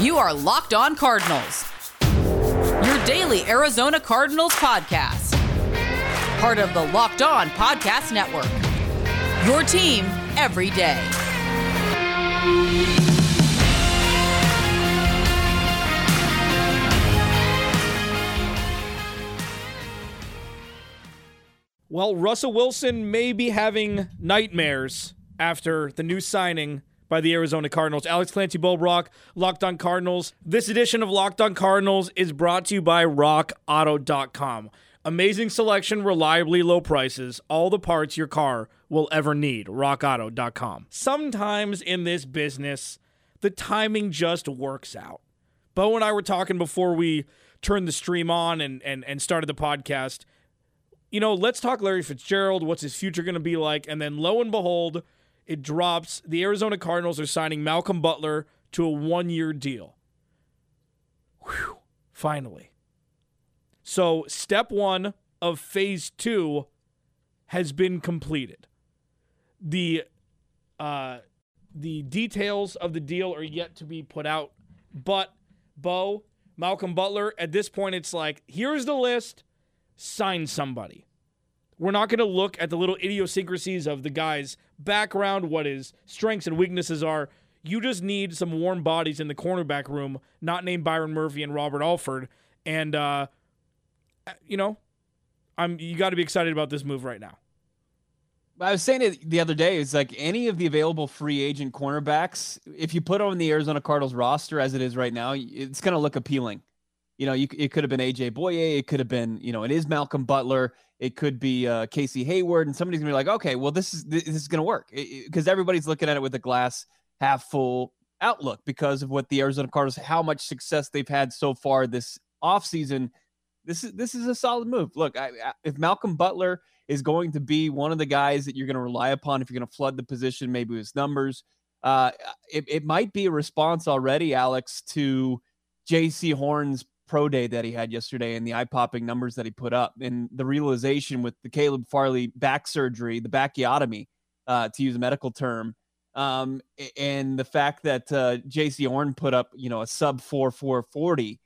You are Locked On Cardinals, your daily Arizona Cardinals podcast. Part of the Locked On Podcast Network. Your team every day. Well, Russell Wilson may be having nightmares after the new signing by the Arizona Cardinals. Alex Clancy Bo Brock, Locked On Cardinals. This edition of Locked On Cardinals is brought to you by RockAuto.com. Amazing selection, reliably low prices, all the parts your car will ever need. RockAuto.com. Sometimes in this business, the timing just works out. Bo and I were talking before we turned the stream on and, and, and started the podcast you know, let's talk Larry Fitzgerald. What's his future going to be like? And then lo and behold, it drops. The Arizona Cardinals are signing Malcolm Butler to a one year deal. Whew, finally. So, step one of phase two has been completed. The uh, the details of the deal are yet to be put out, but Bo, Malcolm Butler, at this point, it's like, here's the list sign somebody. We're not going to look at the little idiosyncrasies of the guy's background, what his strengths and weaknesses are. You just need some warm bodies in the cornerback room, not named Byron Murphy and Robert Alford. And, uh, you know, I'm you got to be excited about this move right now. I was saying it the other day. It's like any of the available free agent cornerbacks, if you put on the Arizona Cardinals roster as it is right now, it's going to look appealing you know, you, it could have been AJ Bouye, it could have been, you know, it is Malcolm Butler, it could be uh, Casey Hayward, and somebody's gonna be like, okay, well, this is this is gonna work because everybody's looking at it with a glass half full outlook because of what the Arizona Cardinals, how much success they've had so far this offseason. This is this is a solid move. Look, I, I, if Malcolm Butler is going to be one of the guys that you're going to rely upon, if you're going to flood the position, maybe with numbers, uh, it, it might be a response already, Alex, to Jaycee Horn's pro day that he had yesterday and the eye popping numbers that he put up and the realization with the Caleb Farley back surgery, the bacchiotomy, uh, to use a medical term, um, and the fact that uh, Jaycee Horn put up, you know, a sub four four forty,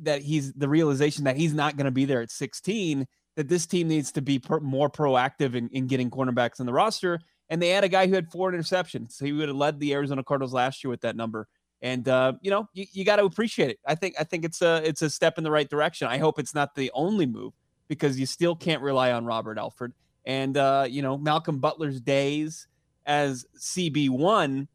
that he's the realization that he's not going to be there at 16, that this team needs to be per- more proactive in, in getting cornerbacks on the roster. And they had a guy who had four interceptions. He would have led the Arizona Cardinals last year with that number and uh, you know you, you got to appreciate it. I think I think it's a it's a step in the right direction. I hope it's not the only move because you still can't rely on Robert Alford and uh, you know Malcolm Butler's days as CB one.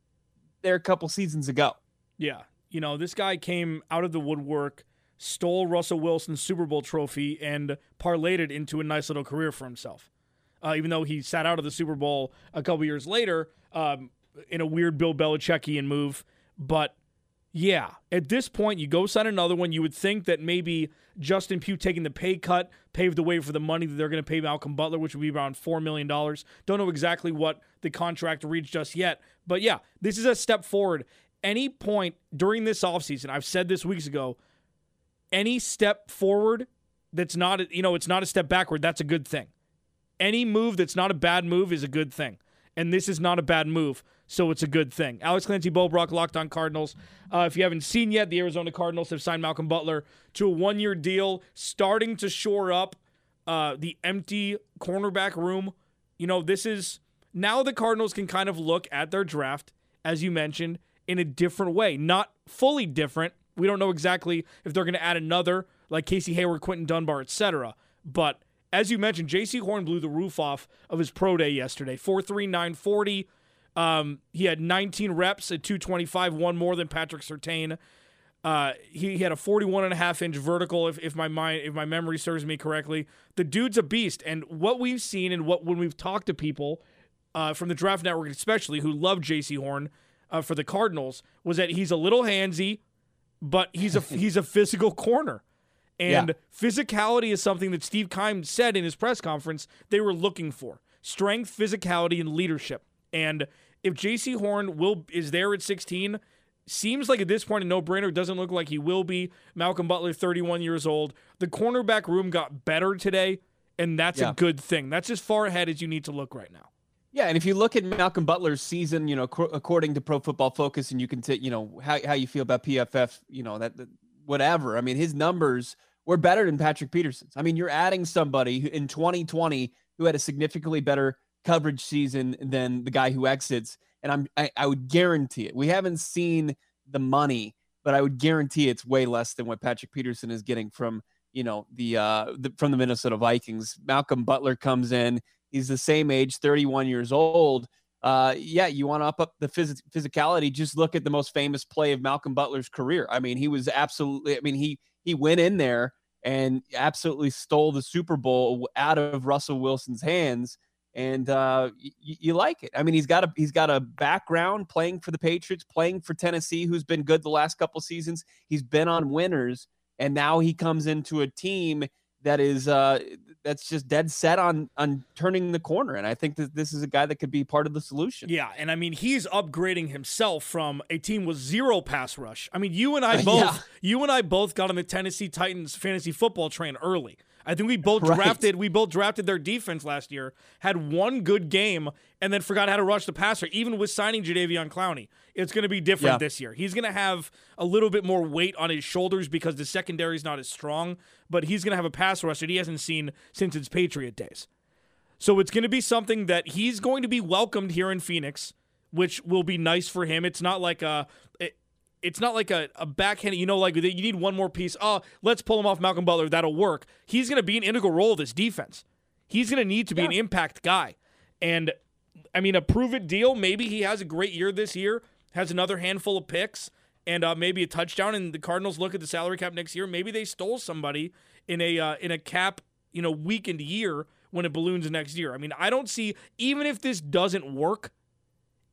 There a couple seasons ago. Yeah, you know this guy came out of the woodwork, stole Russell Wilson's Super Bowl trophy, and parlayed it into a nice little career for himself. Uh, even though he sat out of the Super Bowl a couple years later um, in a weird Bill Belichickian move but yeah, at this point, you go sign another one. You would think that maybe Justin Pugh taking the pay cut paved the way for the money that they're going to pay Malcolm Butler, which would be around $4 million. Don't know exactly what the contract reads just yet. But yeah, this is a step forward. Any point during this offseason, I've said this weeks ago, any step forward that's not, you know, it's not a step backward, that's a good thing. Any move that's not a bad move is a good thing. And this is not a bad move so it's a good thing. Alex Clancy Bo Brock, Locked On Cardinals. Uh, if you haven't seen yet, the Arizona Cardinals have signed Malcolm Butler to a one year deal, starting to shore up uh, the empty cornerback room. You know, this is now the Cardinals can kind of look at their draft, as you mentioned, in a different way. Not fully different. We don't know exactly if they're going to add another, like Casey Hayward, Quinton Dunbar, etc. But as you mentioned, Jaycee Horn blew the roof off of his pro day yesterday. 4 3 9 40. Um, he had 19 reps at 225, one more than Patrick Surtain. Uh, he, he, had a 41 and a half inch vertical, if, if my mind, if my memory serves me correctly. The dude's a beast, and what we've seen and what when we've talked to people uh, from the Draft Network, especially who love Jaycee Horn uh, for the Cardinals, was that he's a little handsy, but he's a he's a physical corner. And yeah. physicality is something that Steve Keim said in his press conference they were looking for strength, physicality, and leadership. And if Jaycee Horn will is there at 16, seems like at this point a no-brainer. Doesn't look like he will be. Malcolm Butler, 31 years old. The cornerback room got better today, and that's yeah. a good thing. That's as far ahead as you need to look right now. Yeah, and if you look at Malcolm Butler's season, you know, according to Pro Football Focus, and you can take, you know, how how you feel about PFF, you know, that, that whatever. I mean, his numbers were better than Patrick Peterson's. I mean, you're adding somebody in 2020 who had a significantly better coverage season than the guy who exits, and I'm I, I would guarantee it. We haven't seen the money, but I would guarantee it's way less than what Patrick Peterson is getting from you know the uh the, from the Minnesota Vikings. Malcolm Butler comes in. He's the same age, 31 years old. Uh, yeah, you want to up up the phys- physicality. Just look at the most famous play of Malcolm Butler's career. I mean, he was absolutely. I mean, he he went in there and absolutely stole the Super Bowl out of Russell Wilson's hands. And uh, y- you like it. I mean, he's got a he's got a background playing for the Patriots, playing for Tennessee, who's been good the last couple seasons. He's been on winners, and now he comes into a team that is uh, that's just dead set on on turning the corner. And I think that this is a guy that could be part of the solution. Yeah, and I mean he's upgrading himself from a team with zero pass rush. I mean, you and I both yeah. you and I both got on the Tennessee Titans fantasy football train early. I think we both right. drafted we both drafted their defense last year, had one good game, and then forgot how to rush the passer. Even with signing Jadeveon Clowney, it's going to be different yeah. this year. He's going to have a little bit more weight on his shoulders because the secondary is not as strong, but he's going to have a pass rush that he hasn't seen since his Patriot days. So it's going to be something that he's going to be welcomed here in Phoenix, which will be nice for him. It's not like a it's not like a, a backhand, you know, like you need one more piece. Oh, let's pull him off Malcolm Butler. That'll work. He's going to be an integral role of this defense. He's going to need to be yeah. an impact guy. And I mean, a prove it deal. Maybe he has a great year this year, has another handful of picks, and uh, maybe a touchdown. And the Cardinals look at the salary cap next year. Maybe they stole somebody in a uh, in a cap, you know, weakened year when it balloons next year. I mean, I don't see even if this doesn't work,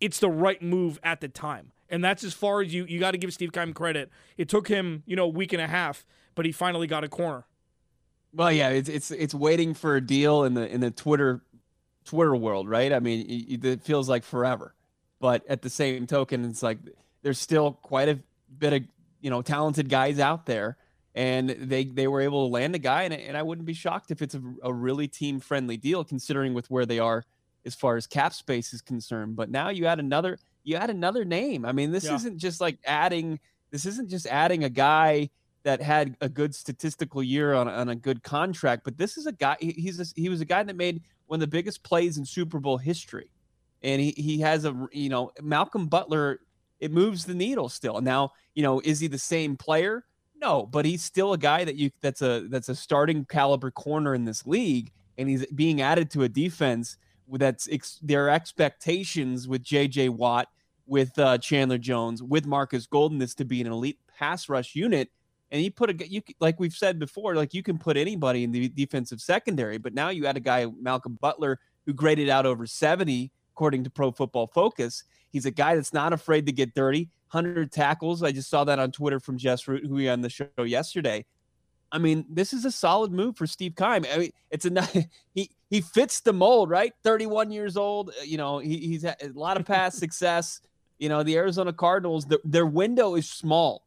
it's the right move at the time. And that's as far as you you got to give Steve Keim credit. It took him, you know, a week and a half, but he finally got a corner. Well, yeah, it's it's it's waiting for a deal in the in the Twitter Twitter world, right? I mean, it, it feels like forever. But at the same token, it's like there's still quite a bit of, you know, talented guys out there and they they were able to land a guy and, and I wouldn't be shocked if it's a, a really team friendly deal considering with where they are as far as cap space is concerned. But now you add another you add another name. I mean, this yeah. isn't just like adding. This isn't just adding a guy that had a good statistical year on, on a good contract, but this is a guy. He's a, he was a guy that made one of the biggest plays in Super Bowl history, and he he has a you know Malcolm Butler. It moves the needle still. Now you know is he the same player? No, but he's still a guy that you that's a that's a starting caliber corner in this league, and he's being added to a defense that's ex- their expectations with J.J. Watt, with uh, Chandler Jones, with Marcus Golden is to be an elite pass rush unit. And you put a you like we've said before, like you can put anybody in the defensive secondary, but now you had a guy Malcolm Butler who graded out over 70 according to Pro Football Focus. He's a guy that's not afraid to get dirty. 100 tackles. I just saw that on Twitter from Jess Root, who we on the show yesterday. I mean, this is a solid move for Steve Keim. I mean, it's a he he fits the mold, right? 31 years old. Uh, you know, he, he's had a lot of past success. You know, the Arizona Cardinals, the, their window is small,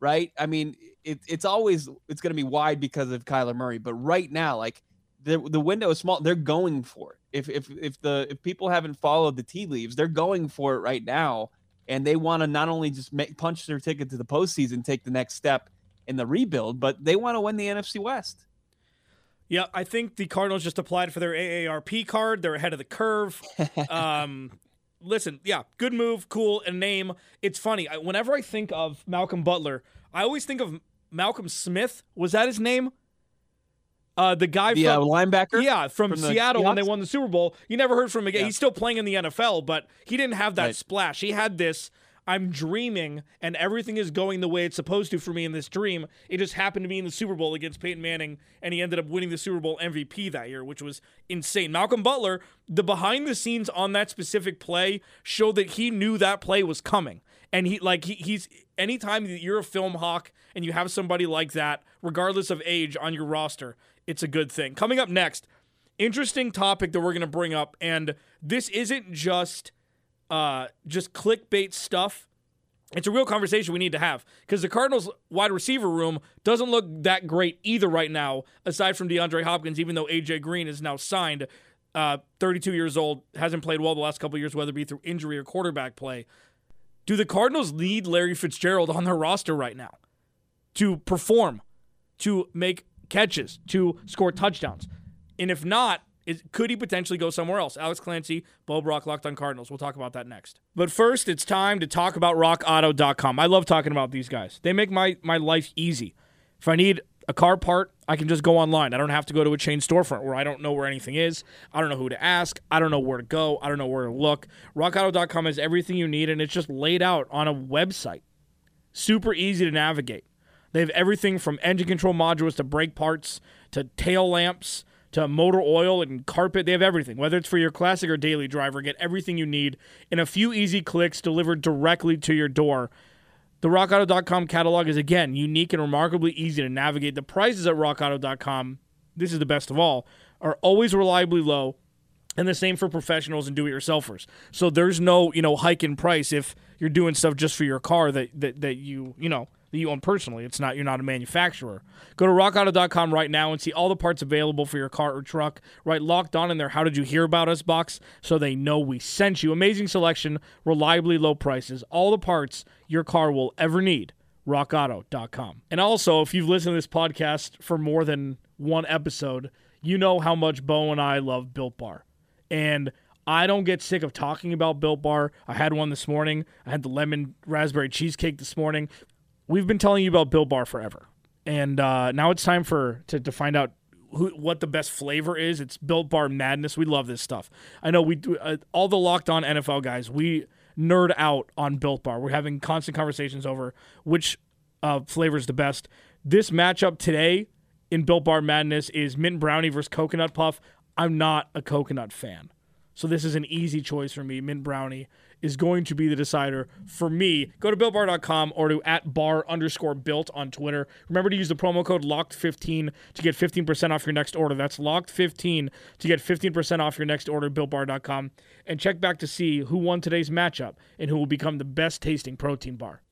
right? I mean, it, it's always it's going to be wide because of Kyler Murray, but right now, like the the window is small. They're going for it. If if if the if people haven't followed the tea leaves, they're going for it right now, and they want to not only just make punch their ticket to the postseason, take the next step in the rebuild, but they want to win the NFC West. Yeah, I think the Cardinals just applied for their AARP card. They're ahead of the curve. um, listen, yeah, good move, cool, and name. It's funny. I, whenever I think of Malcolm Butler, I always think of Malcolm Smith. Was that his name? Uh, the guy the, from uh, linebacker, yeah, from, from Seattle when they won the Super Bowl. You never heard from him again. Yeah. He's still playing in the NFL, but he didn't have that right. splash. He had this I'm dreaming and everything is going the way it's supposed to for me in this dream. It just happened to be in the Super Bowl against Peyton Manning, and he ended up winning the Super Bowl MVP that year, which was insane. Malcolm Butler, the behind the scenes on that specific play showed that he knew that play was coming. And he like he, he's anytime you're a film hawk and you have somebody like that, regardless of age, on your roster, it's a good thing. Coming up next, interesting topic that we're gonna bring up, and this isn't just uh, just clickbait stuff. It's a real conversation we need to have because the Cardinals wide receiver room doesn't look that great either right now, aside from DeAndre Hopkins, even though AJ Green is now signed. uh, 32 years old, hasn't played well the last couple years, whether it be through injury or quarterback play. Do the Cardinals need Larry Fitzgerald on their roster right now to perform, to make catches, to score touchdowns? And if not, is, could he potentially go somewhere else? Alex Clancy, Bo Brock, Locked on Cardinals. We'll talk about that next. But first, it's time to talk about RockAuto.com. I love talking about these guys. They make my, my life easy. If I need a car part, I can just go online. I don't have to go to a chain storefront where I don't know where anything is. I don't know who to ask. I don't know where to go. I don't know where to look. RockAuto.com has everything you need, and it's just laid out on a website. Super easy to navigate. They have everything from engine control modules to brake parts to tail lamps to motor oil and carpet. They have everything. Whether it's for your classic or daily driver, get everything you need in a few easy clicks delivered directly to your door. The rockauto.com catalog is again unique and remarkably easy to navigate. The prices at rockauto.com, this is the best of all, are always reliably low and the same for professionals and do-it-yourselfers. So there's no, you know, hike in price if you're doing stuff just for your car that that, that you, you know, that you own personally. It's not you're not a manufacturer. Go to rockauto.com right now and see all the parts available for your car or truck. Right locked on in there how did you hear about us box so they know we sent you. Amazing selection, reliably low prices, all the parts your car will ever need. rockauto.com. And also, if you've listened to this podcast for more than one episode, you know how much Bo and I love Built Bar. And I don't get sick of talking about Built Bar. I had one this morning. I had the lemon raspberry cheesecake this morning. We've been telling you about Built Bar forever, and uh, now it's time for to, to find out who what the best flavor is. It's Built Bar madness. We love this stuff. I know we do. Uh, all the locked on NFL guys, we nerd out on Built Bar. We're having constant conversations over which uh, flavor is the best. This matchup today in Built Bar Madness is mint brownie versus coconut puff. I'm not a coconut fan. So this is an easy choice for me. Mint brownie is going to be the decider for me. Go to builtbar.com or to at bar underscore built on Twitter. Remember to use the promo code locked15 to get 15% off your next order. That's locked15 to get 15% off your next order, builtbar.com. And check back to see who won today's matchup and who will become the best tasting protein bar.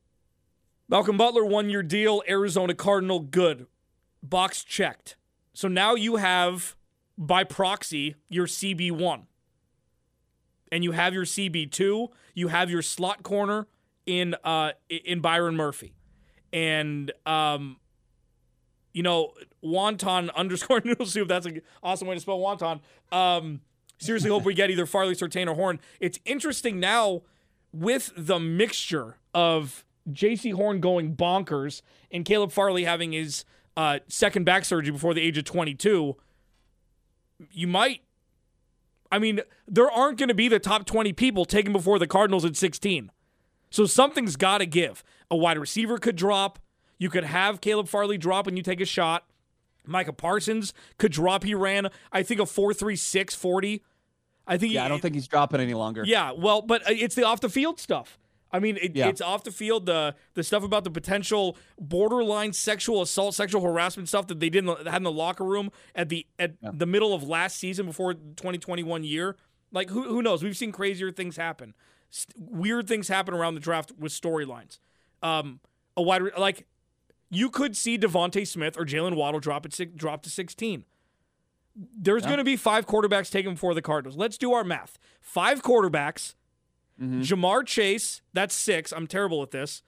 Malcolm Butler, one year deal, Arizona Cardinal, good. Box checked. So now you have, by proxy, your CB1 and you have your CB2, you have your slot corner in uh in Byron Murphy. And um you know, wonton underscore noodle soup. That's an awesome way to spell wonton. Um, seriously, hope we get either Farley, Surtain, or Horn. It's interesting now with the mixture of Jaycee Horn going bonkers and Caleb Farley having his uh, second back surgery before the age of 22. You might I mean, there aren't going to be the top 20 people taken before the Cardinals at 16. So something's got to give. A wide receiver could drop. You could have Caleb Farley drop and you take a shot. Micah Parsons could drop. He ran, I think, a 4.36 40. I think. Yeah, he, I don't think he's dropping any longer. Yeah, well, but uh, it's the off the field stuff. I mean, it, yeah. it's off the field. The the stuff about the potential borderline sexual assault, sexual harassment stuff that they didn't had in the locker room at the at yeah. the middle of last season before 2021 year. Like who who knows? We've seen crazier things happen. weird things happen around the draft with storylines. Um, a wide like you could see DeVonta Smith or Jaylen Waddle drop it drop to 16. There's yeah. going to be five quarterbacks taken before the Cardinals. Let's do our math. Five quarterbacks Mm-hmm. Ja'Marr Chase, that's six. I'm terrible at this.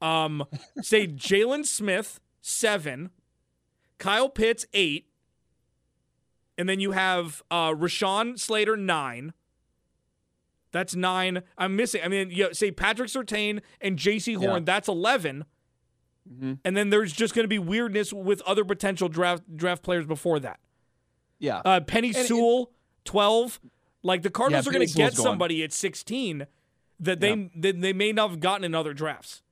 Um, say Jalen Smith, seven. Kyle Pitts, eight. And then you have uh, Rashawn Slater, nine. That's nine. I'm missing. I mean, you say Patrick Surtain and Jaycee Horn. Yeah. That's 11. Mm-hmm. And then there's just going to be weirdness with other potential draft draft players before that. Yeah. Uh, Penny and Sewell, it, 12. Like the Cardinals yeah, are going to get somebody at 16 that they yep. that they may not have gotten in other drafts.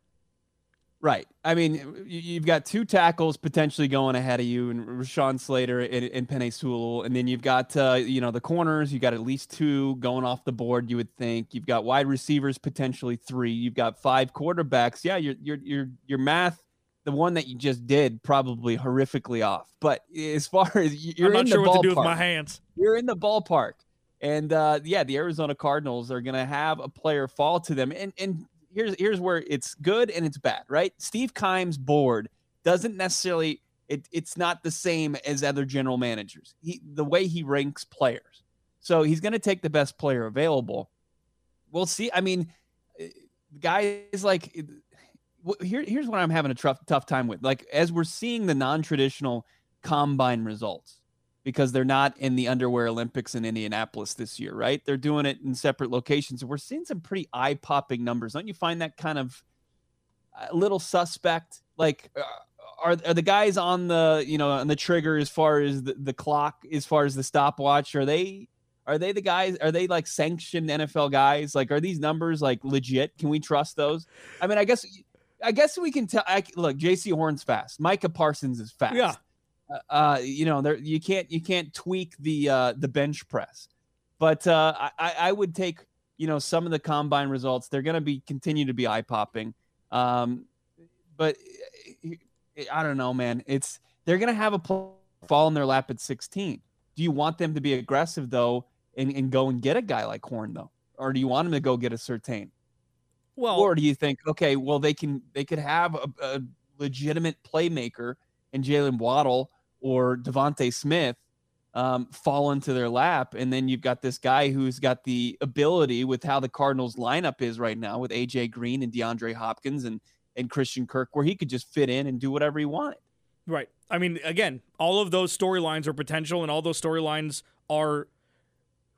Right. I mean, you've got two tackles potentially going ahead of you, and Rashawn Slater and, and Penei Sewell, and then you've got uh, you know the corners. You got at least two going off the board. You would think you've got wide receivers potentially three. You've got five quarterbacks. Yeah, your your your your math, the one that you just did, probably horrifically off. But as far as you're I'm not in sure the what ballpark, to do with my hands. You're in the ballpark. And uh, yeah, the Arizona Cardinals are going to have a player fall to them. And and here's here's where it's good and it's bad, right? Steve Keim's board doesn't necessarily it, it's not the same as other general managers. He the way he ranks players. So he's going to take the best player available. We'll see. I mean, eh, guys like here, here's what I'm having a tough tough time with. Like as we're seeing the non-traditional combine results because they're not in the underwear Olympics in Indianapolis this year, right? They're doing it in separate locations. We're seeing some pretty eye-popping numbers. Don't you find that kind of a little suspect? Like uh, are are the guys on the you know on the trigger as far as the, the clock as far as the stopwatch are they are they the guys are they like sanctioned NFL guys like are these numbers like legit can we trust those I mean I guess I guess we can tell I, look Jaycee Horn's fast Micah Parsons is fast yeah uh, you know there you can't you can't tweak the uh the bench press but uh I I would take you know some of the combine results they're going to be continue to be eye popping um but I don't know, man. It's they're gonna have a fall in their lap at 16. Do you want them to be aggressive though and, and go and get a guy like Horn though, or do you want them to go get a Surtain? Well, or do you think okay, well they can they could have a, a legitimate playmaker in Jaylen Waddle or DeVonta Smith um, fall into their lap, and then you've got this guy who's got the ability with how the Cardinals lineup is right now with AJ Green and DeAndre Hopkins and and Christian Kirk, where he could just fit in and do whatever he wanted. Right. I mean, again, all of those storylines are potential, and all those storylines are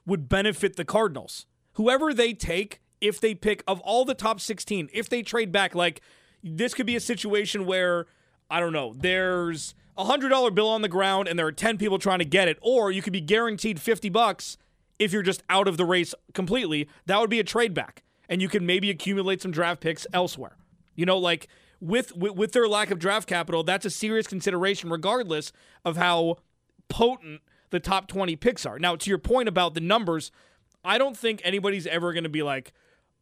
would benefit the Cardinals. Whoever they take, if they pick of all the top 16, if they trade back, like this could be a situation where I don't know, there's a hundred dollar bill on the ground and there are 10 people trying to get it, or you could be guaranteed 50 bucks if you're just out of the race completely. That would be a trade back, and you can maybe accumulate some draft picks elsewhere. You know, like with, with with their lack of draft capital, that's a serious consideration, regardless of how potent the top 20 picks are. Now, to your point about the numbers, I don't think anybody's ever going to be like,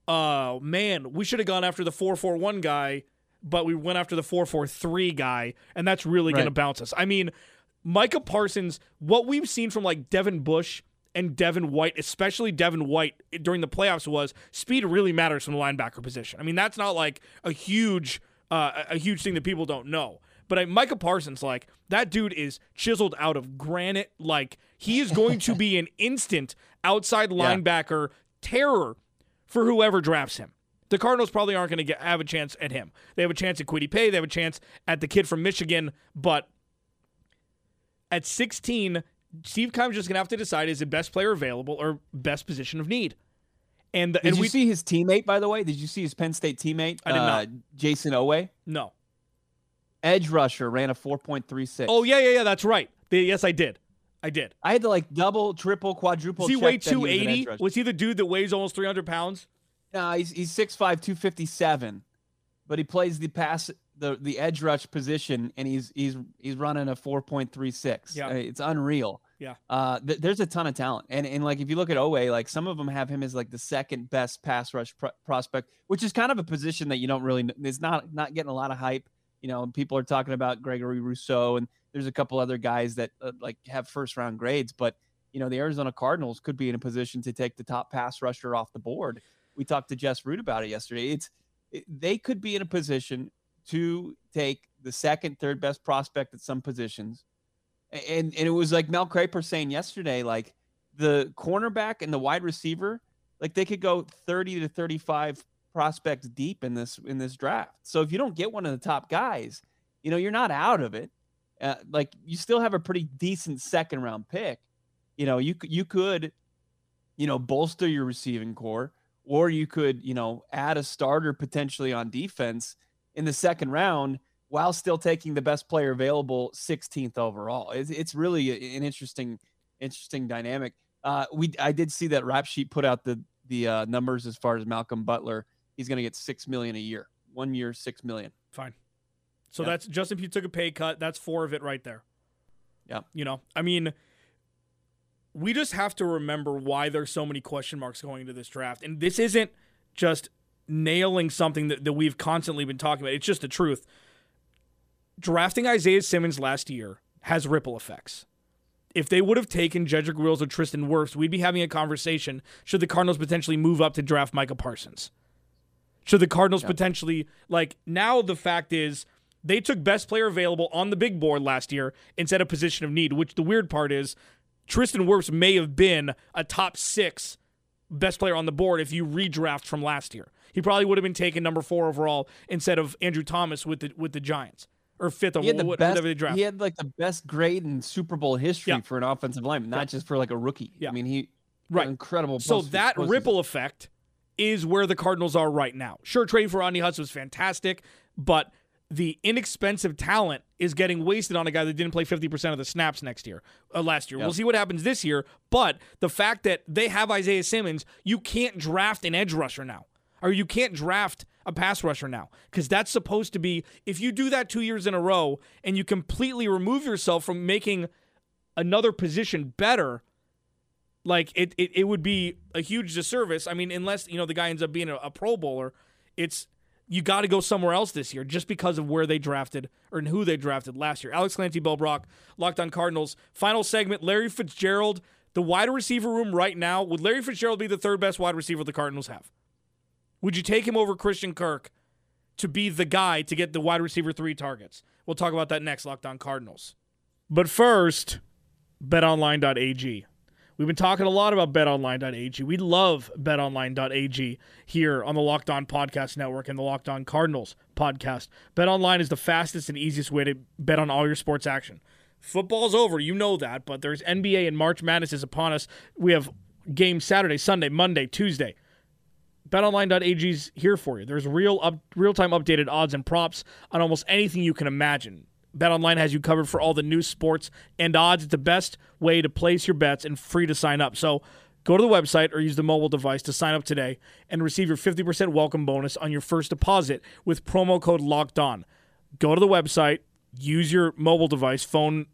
"Oh man, we should have gone after the 441 guy, but we went after the 443 guy, and that's really right. going to bounce us." I mean, Micah Parsons, what we've seen from like Devin Bush and Devin White, especially Devin White during the playoffs, was speed really matters from the linebacker position. I mean, that's not like a huge uh, a huge thing that people don't know. But I, Micah Parsons, like that dude is chiseled out of granite. Like he is going to be an instant outside linebacker yeah. terror for whoever drafts him. The Cardinals probably aren't going to have a chance at him. They have a chance at Kwity Paye. They have a chance at the kid from Michigan. But at 16, Steve Keim's just gonna have to decide is it best player available or best position of need. And did and you we see his teammate by the way? Did you see his Penn State teammate? I did not. Uh, Jayson Oweh. No. Edge rusher ran a four point three six. Oh yeah, yeah, yeah. That's right. Yes, I did. I did. I had to like double, triple, quadruple. Does he weigh two eighty? Was, was, he the dude that weighs almost three hundred pounds? No, he's he's 6'5", 257, but he plays the pass the the edge rush position, and he's he's he's running a four point three six. Yeah, it's unreal. Yeah. Uh, th- there's a ton of talent, and and like if you look at Oweh, like some of them have him as like the second best pass rush pr- prospect, which is kind of a position that you don't really. It's not not getting a lot of hype. You know, people are talking about Gregory Rousseau, and there's a couple other guys that uh, like have first round grades, but you know the Arizona Cardinals could be in a position to take the top pass rusher off the board. We talked to Jess Root about it yesterday. It's it, they could be in a position to take the second, third best prospect at some positions and and it was like Mel Kiper saying yesterday, like the cornerback and the wide receiver, like they could go 30 to 35 prospects deep in this in this draft. So if you don't get one of the top guys, you know you're not out of it. Uh, like you still have a pretty decent second round pick. You know you you could, you know, bolster your receiving core, or you could you know add a starter potentially on defense in the second round while still taking the best player available 16th overall. It's, it's really an interesting, interesting dynamic. Uh, we I did see that rap sheet put out the the uh, numbers as far as Malcolm Butler. He's going to get six million a year, one year, six million. Fine. So that's Justin Pugh took a pay cut. That's four of it right there. Yeah. You know, I mean, we just have to remember why there's so many question marks going into this draft, and this isn't just nailing something that, that we've constantly been talking about. It's just the truth drafting Isaiah Simmons last year has ripple effects. If they would have taken Jedrick Wills or Tristan Wirfs, we'd be having a conversation. Should the Cardinals potentially move up to draft Micah Parsons? Should the Cardinals yeah. potentially like now the fact is they took best player available on the big board last year instead of position of need, which the weird part is Tristan Wirfs may have been a top six best player on the board if you redraft from last year. He probably would have been taken number four overall instead of Andrew Thomas with the with the Giants or fifth He had the whatever best. they draft. He had like the best grade in Super Bowl history Yeah. for an offensive lineman, not Yeah. just for like a rookie. Yeah. I mean, he Right. incredible. So post- that postseason. ripple effect is where the Cardinals are right now. Sure, trading for Rodney Hudson was fantastic, but the inexpensive talent is getting wasted on a guy that didn't play 50% of the snaps next year, uh, last year. Yep. We'll see what happens this year, but the fact that they have Isaiah Simmons, you can't draft an edge rusher now. Or you can't draft a pass rusher now because that's supposed to be if you do that 2 years in a row and you completely remove yourself from making another position better, like it, it, it would be a huge disservice. I mean, unless you know the guy ends up being a, a Pro Bowler, it's you got to go somewhere else this year just because of where they drafted or who they drafted last year. Alex Clancy, Bo Brock, Locked On Cardinals. Final segment: Larry Fitzgerald, the wide receiver room right now. Would Larry Fitzgerald be the third best wide receiver the Cardinals have? Would you take him over Christian Kirk to be the guy to get the wide receiver three targets? We'll talk about that next. Locked On Cardinals. But first, BetOnline.ag. We've been talking a lot about betonline.ag. We love betonline.ag here on the Locked On Podcast Network and the Locked On Cardinals podcast. BetOnline is the fastest and easiest way to bet on all your sports action. Football's over, you know that, but there's NBA and March Madness is upon us. We have games Saturday, Sunday, Monday, Tuesday. BetOnline.ag is here for you. There's real up, real-time updated odds and props on almost anything you can imagine. BetOnline has you covered for all the new sports and odds. It's the best way to place your bets and free to sign up. So go to the website or use the mobile device to sign up today and receive your 50% welcome bonus on your first deposit with promo code LOCKED ON. Go to the website, use your mobile device, phone,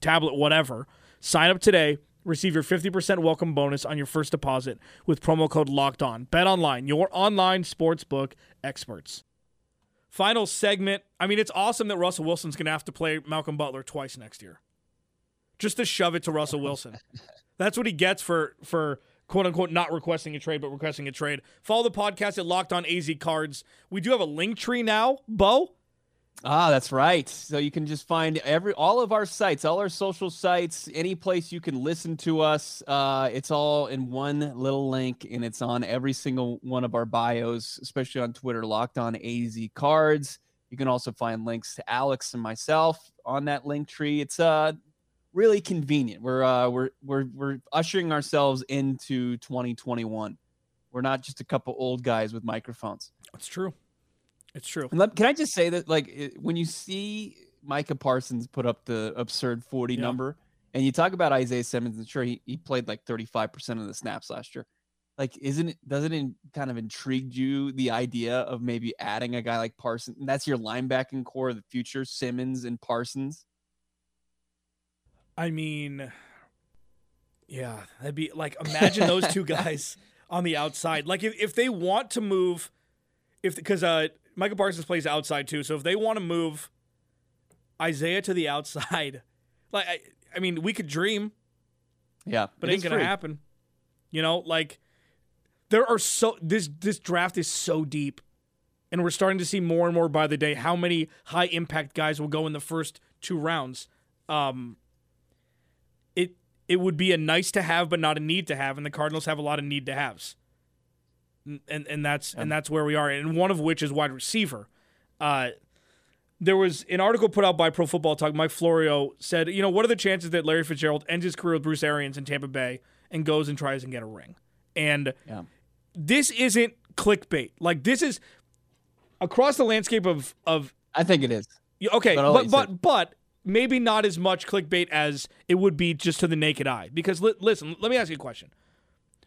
tablet, whatever. Sign up today. Receive your 50% welcome bonus on your first deposit with promo code locked on. Bet online, your online sportsbook experts. Final segment. I mean, it's awesome that Russell Wilson's going to have to play Malcolm Butler twice next year. Just to shove it to Russell Wilson. That's what he gets for for quote unquote not requesting a trade, but requesting a trade. Follow the podcast at Locked On AZ Cards. We do have a link tree now, Bo. Ah, that's right. So you can just find every all of our sites, all our social sites, any place you can listen to us. Uh, it's all in one little link, and it's on every single one of our bios, especially on Twitter. Locked on AZ Cards. You can also find links to Alex and myself on that link tree. It's uh really convenient. We're uh we're we're we're ushering ourselves into 2021. We're not just a couple old guys with microphones. That's true. It's true. And let- Can I just say that, like, it, when you see Micah Parsons put up the absurd 40 Yeah. number, and you talk about Isaiah Simmons, and sure, he, he played like 35% of the snaps last year. Like, isn't it, doesn't it kind of intrigue you the idea of maybe adding a guy like Parsons? And that's your linebacking core of the future, Simmons and Parsons. I mean, yeah, that'd be like imagine those two guys on the outside. Like if, if they want to move, if because uh Michael Parsons plays outside too, so if they want to move Isaiah to the outside, like I, I mean, we could dream, Yeah. but it ain't gonna free. happen. You know, like there are so this this draft is so deep, and we're starting to see more and more by the day how many high impact guys will go in the first two rounds. Um, it it would be a nice to have, but not a need to have, and the Cardinals have a lot of need to haves, and and, that's and that's where we are, and one of which is wide receiver. Uh, there was an article put out by Pro Football Talk. Mike Florio said, you know, what are the chances that Larry Fitzgerald ends his career with Bruce Arians in Tampa Bay and goes and tries and get a ring? And Yeah. this isn't clickbait. Like this is across the landscape of of I think it is. Okay, But but but, but maybe not as much clickbait as it would be just to the naked eye. Because li- listen, let me ask you a question.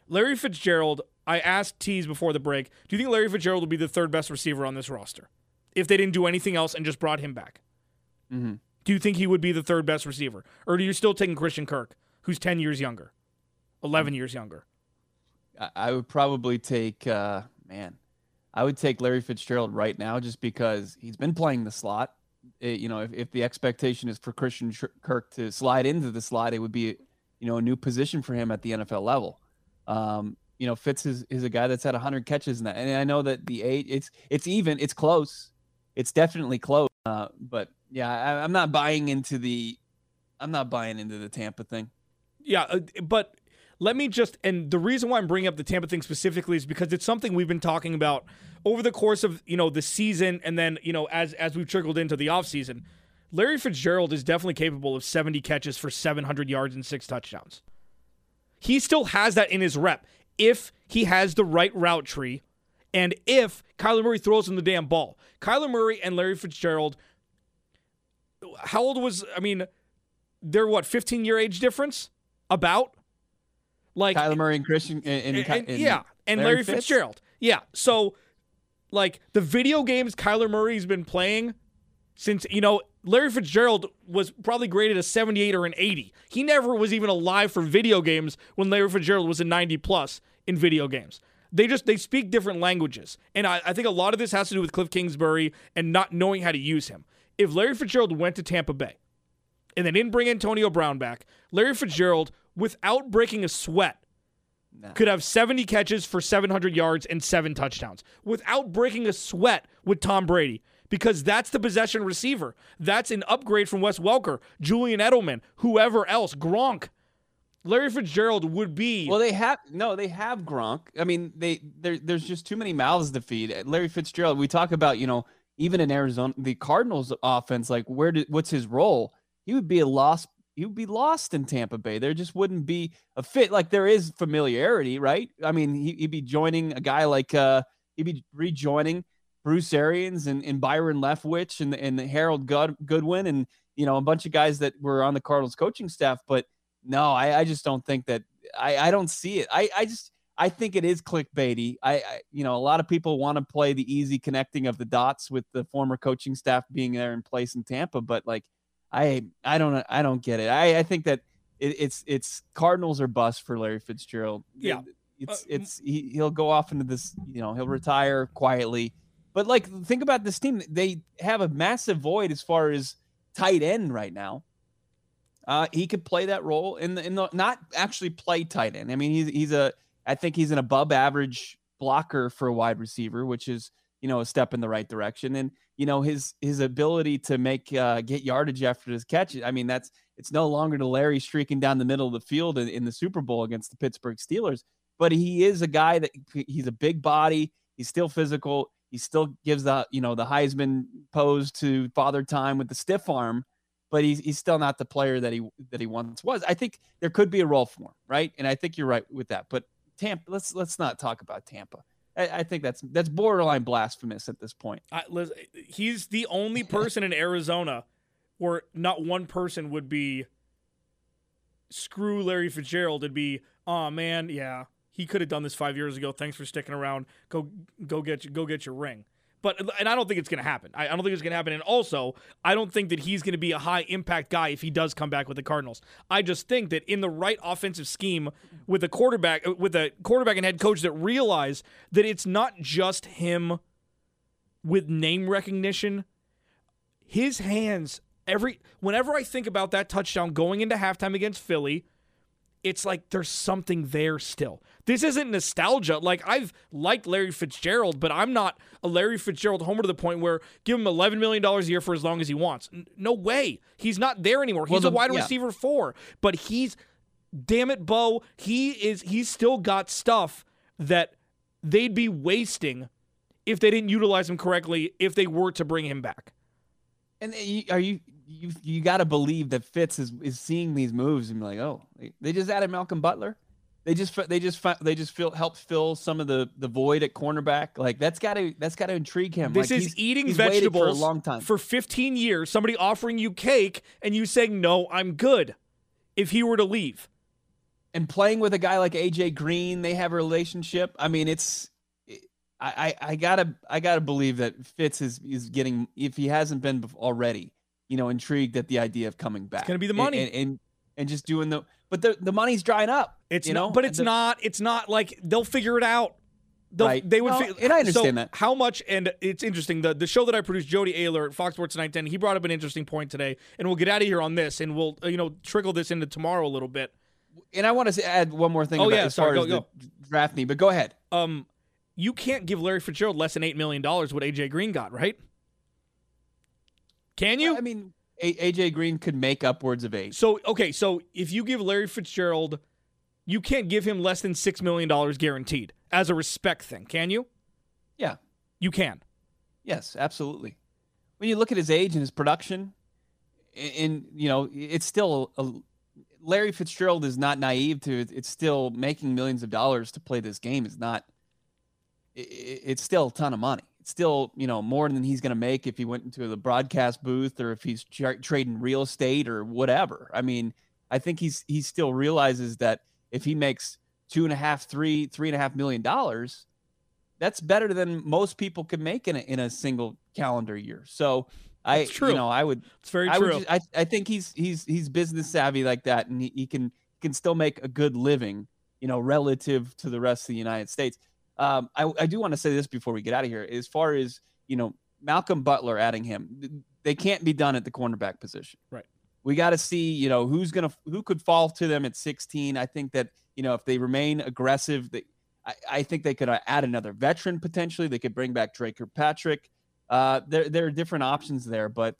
Larry Fitzgerald, I asked Tease before the break, do you think Larry Fitzgerald will be the third best receiver on this roster if they didn't do anything else and just brought him back? hmm Do you think he would be the third best receiver, or do you still taking Christian Kirk, who's ten years younger, eleven years younger? I, I would probably take, uh, man, I would take Larry Fitzgerald right now just because he's been playing the slot. It- you know, if, if the expectation is for Christian Kirk to slide into the slot, it would be, you know, a new position for him at the NFL level. Um, you know, Fitz is, is a guy that's had 100 catches in that. And I know that the eight, it's it's even, it's close. It's definitely close. Uh, but yeah, I, I'm not buying into the, I'm not buying into the Tampa thing. Yeah, uh, but let me just and the reason why I'm bringing up the Tampa thing specifically is because it's something we've been talking about over the course of you know the season and then you know as as we've trickled into the offseason. Larry Fitzgerald is definitely capable of 70 catches for 700 yards and six touchdowns. He still has that in his rep if he has the right route tree and if Kyler Murray throws him the damn ball. Kyler Murray and Larry Fitzgerald, how old was, I mean, they're what, 15 year age difference? About? Like Kyler Murray and Christian and, and, and, and yeah, and Larry, Fitz? Fitzgerald. Yeah. So like the video games Kyler Murray's been playing since you know Larry Fitzgerald was probably graded a 78 or an 80. He never was even alive for video games when Larry Fitzgerald was a 90 plus in video games. They just they speak different languages, and I, I think a lot of this has to do with Cliff Kingsbury and not knowing how to use him. If Larry Fitzgerald went to Tampa Bay, and they didn't bring Antonio Brown back, Larry Fitzgerald, without breaking a sweat, Nah. could have 70 catches for 700 yards and seven touchdowns without breaking a sweat with Tom Brady because that's the possession receiver. That's an upgrade from Wes Welker, Julian Edelman, whoever else, Gronk. Larry Fitzgerald would be. Well, they have no, they have Gronk. I mean, they there, there's just too many mouths to feed. Larry Fitzgerald. We talk about you know even in Arizona, the Cardinals offense. Like, where did what's his role? He would be a lost. He would be lost in Tampa Bay. There just wouldn't be a fit. Like there is familiarity, right? I mean, he, he'd be joining a guy like uh he'd be rejoining Bruce Arians and, and Byron Leftwich and and Harold Good, Goodwin and you know a bunch of guys that were on the Cardinals coaching staff. But no, I, I just don't think that. I I don't see it. I I just I think it is clickbaity. I, I you know a lot of people want to play the easy connecting of the dots with the former coaching staff being there in place in Tampa, but like I I don't I don't get it. I I think that it, it's it's Cardinals are bust for Larry Fitzgerald. Yeah. It's Uh, it's he, he'll go off into this, you know, he'll retire quietly. But like think about this team. They have a massive void as far as tight end right now. Uh, he could play that role in the in the not actually play tight end. I mean, he's he's a I think he's an above average blocker for a wide receiver, which is you know a step in the right direction. And you know his his ability to make uh, get yardage after his catch. I mean, that's it's no longer the Larry streaking down the middle of the field in, in the Super Bowl against the Pittsburgh Steelers. But he is a guy that he's a big body. He's still physical. He still gives the you know the Heisman pose to Father Time with the stiff arm but he's he's still not the player that he that he once was. I think there could be a role for him, right? And I think you're right with that. But Tampa, let's let's not talk about Tampa. I, think that's that's borderline blasphemous at this point. I, Liz, he's the only person in Arizona where not one person would be screw Larry Fitzgerald. It'd be, oh man, yeah, he could have done this five years ago. Thanks for sticking around. Go go get go get your ring. But and I don't think it's going to happen. I, I don't think it's going to happen. And also, I don't think that he's going to be a high impact guy if he does come back with the Cardinals. I just think that in the right offensive scheme with a quarterback uh, with a quarterback and head coach that realize that it's not just him with name recognition. His hands every whenever I think about that touchdown going into halftime against Philly, it's like there's something there still. This isn't nostalgia. Like I've liked Larry Fitzgerald, but I'm not a Larry Fitzgerald homer to the point where give him 11 million dollars a year for as long as he wants. N- no way. He's not there anymore. He's Well, the- a wide yeah. receiver four, but he's damn it, Bo. He is. He's still got stuff that they'd be wasting if they didn't utilize him correctly. If they were to bring him back. And uh, are you you you got to believe that Fitz is is seeing these moves and be like, oh, they- they just added Malcolm Butler. They just they just they just feel help fill some of the the void at cornerback. Like that's got to that's got to intrigue him. This Like, is he's- eating he's vegetables for a long time. for 15 years. Somebody offering you cake and you saying no, I'm good. If he were to leave, and playing with a guy like AJ Green, they have a relationship. I mean, it's I, I I gotta I gotta believe that Fitz is is getting if he hasn't been already, you know, intrigued at the idea of coming back. It's gonna be the money. and and, and just doing the but the the money's drying up. it's you not, know, but it's The- not. It's not like they'll figure it out. They'll, Right. They would, fi- and I understand so that. How much? And it's interesting. The the show that I produced, Jody Oehler at Fox Sports 910, he brought up an interesting point today, and we'll get out of here on this, and we'll uh, you know trickle this into tomorrow a little bit. And I want to add one more thing Oh, about yeah, as sorry, far go- as the draft need, but go ahead. Um, you can't give Larry Fitzgerald less than eight million dollars what AJ Green got, right? Can you? I mean, A- AJ Green could make upwards of eight. So okay, so if you give Larry Fitzgerald, you can't give him less than six million dollars guaranteed as a respect thing, can you? Yeah. You can. Yes, absolutely. When you look at his age and his production, and you know, it's still a, Larry Fitzgerald is not naive to. It's still making millions of dollars to play this game. Is not. It's still a ton of money. Still you know more than he's going to make if he went into the broadcast booth or if he's tra- trading real estate or whatever. I mean, I think he's he still realizes that if he makes two and a half, three, three and a half million dollars, that's better than most people could make in a, in a single calendar year. So I, true. you know, I would, It's very I true. would, just, I, I think he's he's he's business savvy like that, and he, he can can still make a good living, you know, relative to the rest of the United States. Um, I, I do want to say this before we get out of here. As far as you know, Malcolm Butler adding him, they can't be done at the cornerback position. Right. We got to see, you know, who's gonna who could fall to them at 16. I think that you know if they remain aggressive, they, I, I think they could add another veteran potentially. They could bring back Dre Kirkpatrick. Uh, there there are different options there, but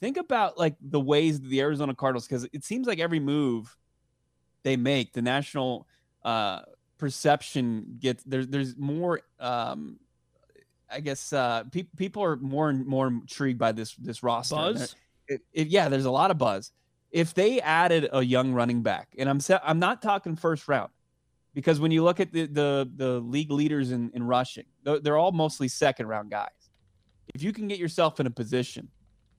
think about like the ways the Arizona Cardinals because it seems like every move they make, the national uh, perception gets there's there's more. Um, I guess uh, pe- people are more and more intrigued by this this roster. Buzz. It, it, yeah, there's a lot of buzz. If they added a young running back, and I'm I'm not talking first round, because when you look at the the, the league leaders in, in rushing, they're, all mostly second round guys. If you can get yourself in a position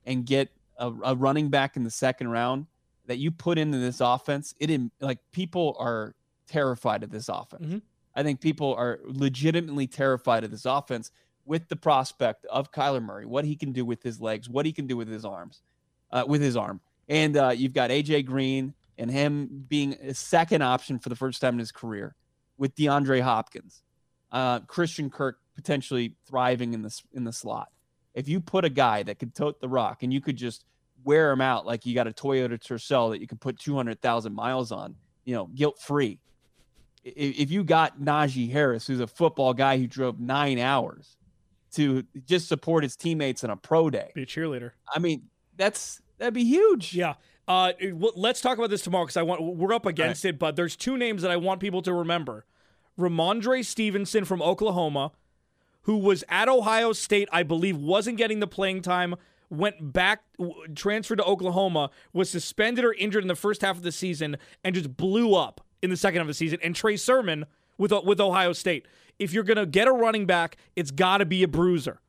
and get a, a running back in the second round that you put into this offense, it in, like people are terrified of this offense. Mhm. I think people are legitimately terrified of this offense with the prospect of Kyler Murray, what he can do with his legs, what he can do with his arms, uh, with his arm. And uh, you've got AJ Green and him being a second option for the first time in his career with DeAndre Hopkins, uh, Christian Kirk potentially thriving in the in the slot. If you put a guy that could tote the rock and you could just wear him out like you got a Toyota Tercel that you can put two hundred thousand miles on, you know, guilt free. If you got Najee Harris, who's a football guy who drove nine hours to just support his teammates on a pro day, Be a cheerleader. I mean, that's that'd be huge. Yeah. Uh, let's talk about this tomorrow because I want we're up against it, but there's two names that I want people to remember: Rhamondre Stevenson from Oklahoma, who was at Ohio State, I believe, wasn't getting the playing time, went back, transferred to Oklahoma, was suspended or injured in the first half of the season, and just blew up in the second half of the season. And Trey Sermon with with Ohio State. If you're gonna get a running back, it's got to be a bruiser.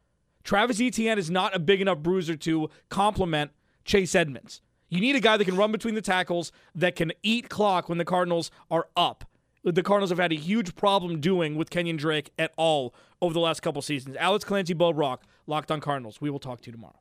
Travis Etienne is not a big enough bruiser to complement Chase Edmonds. You need a guy that can run between the tackles, that can eat clock when the Cardinals are up. The Cardinals have had a huge problem doing with Kenyan Drake at all over the last couple seasons. Alex Clancy, Bo Brock, Locked on Cardinals. We will talk to you tomorrow.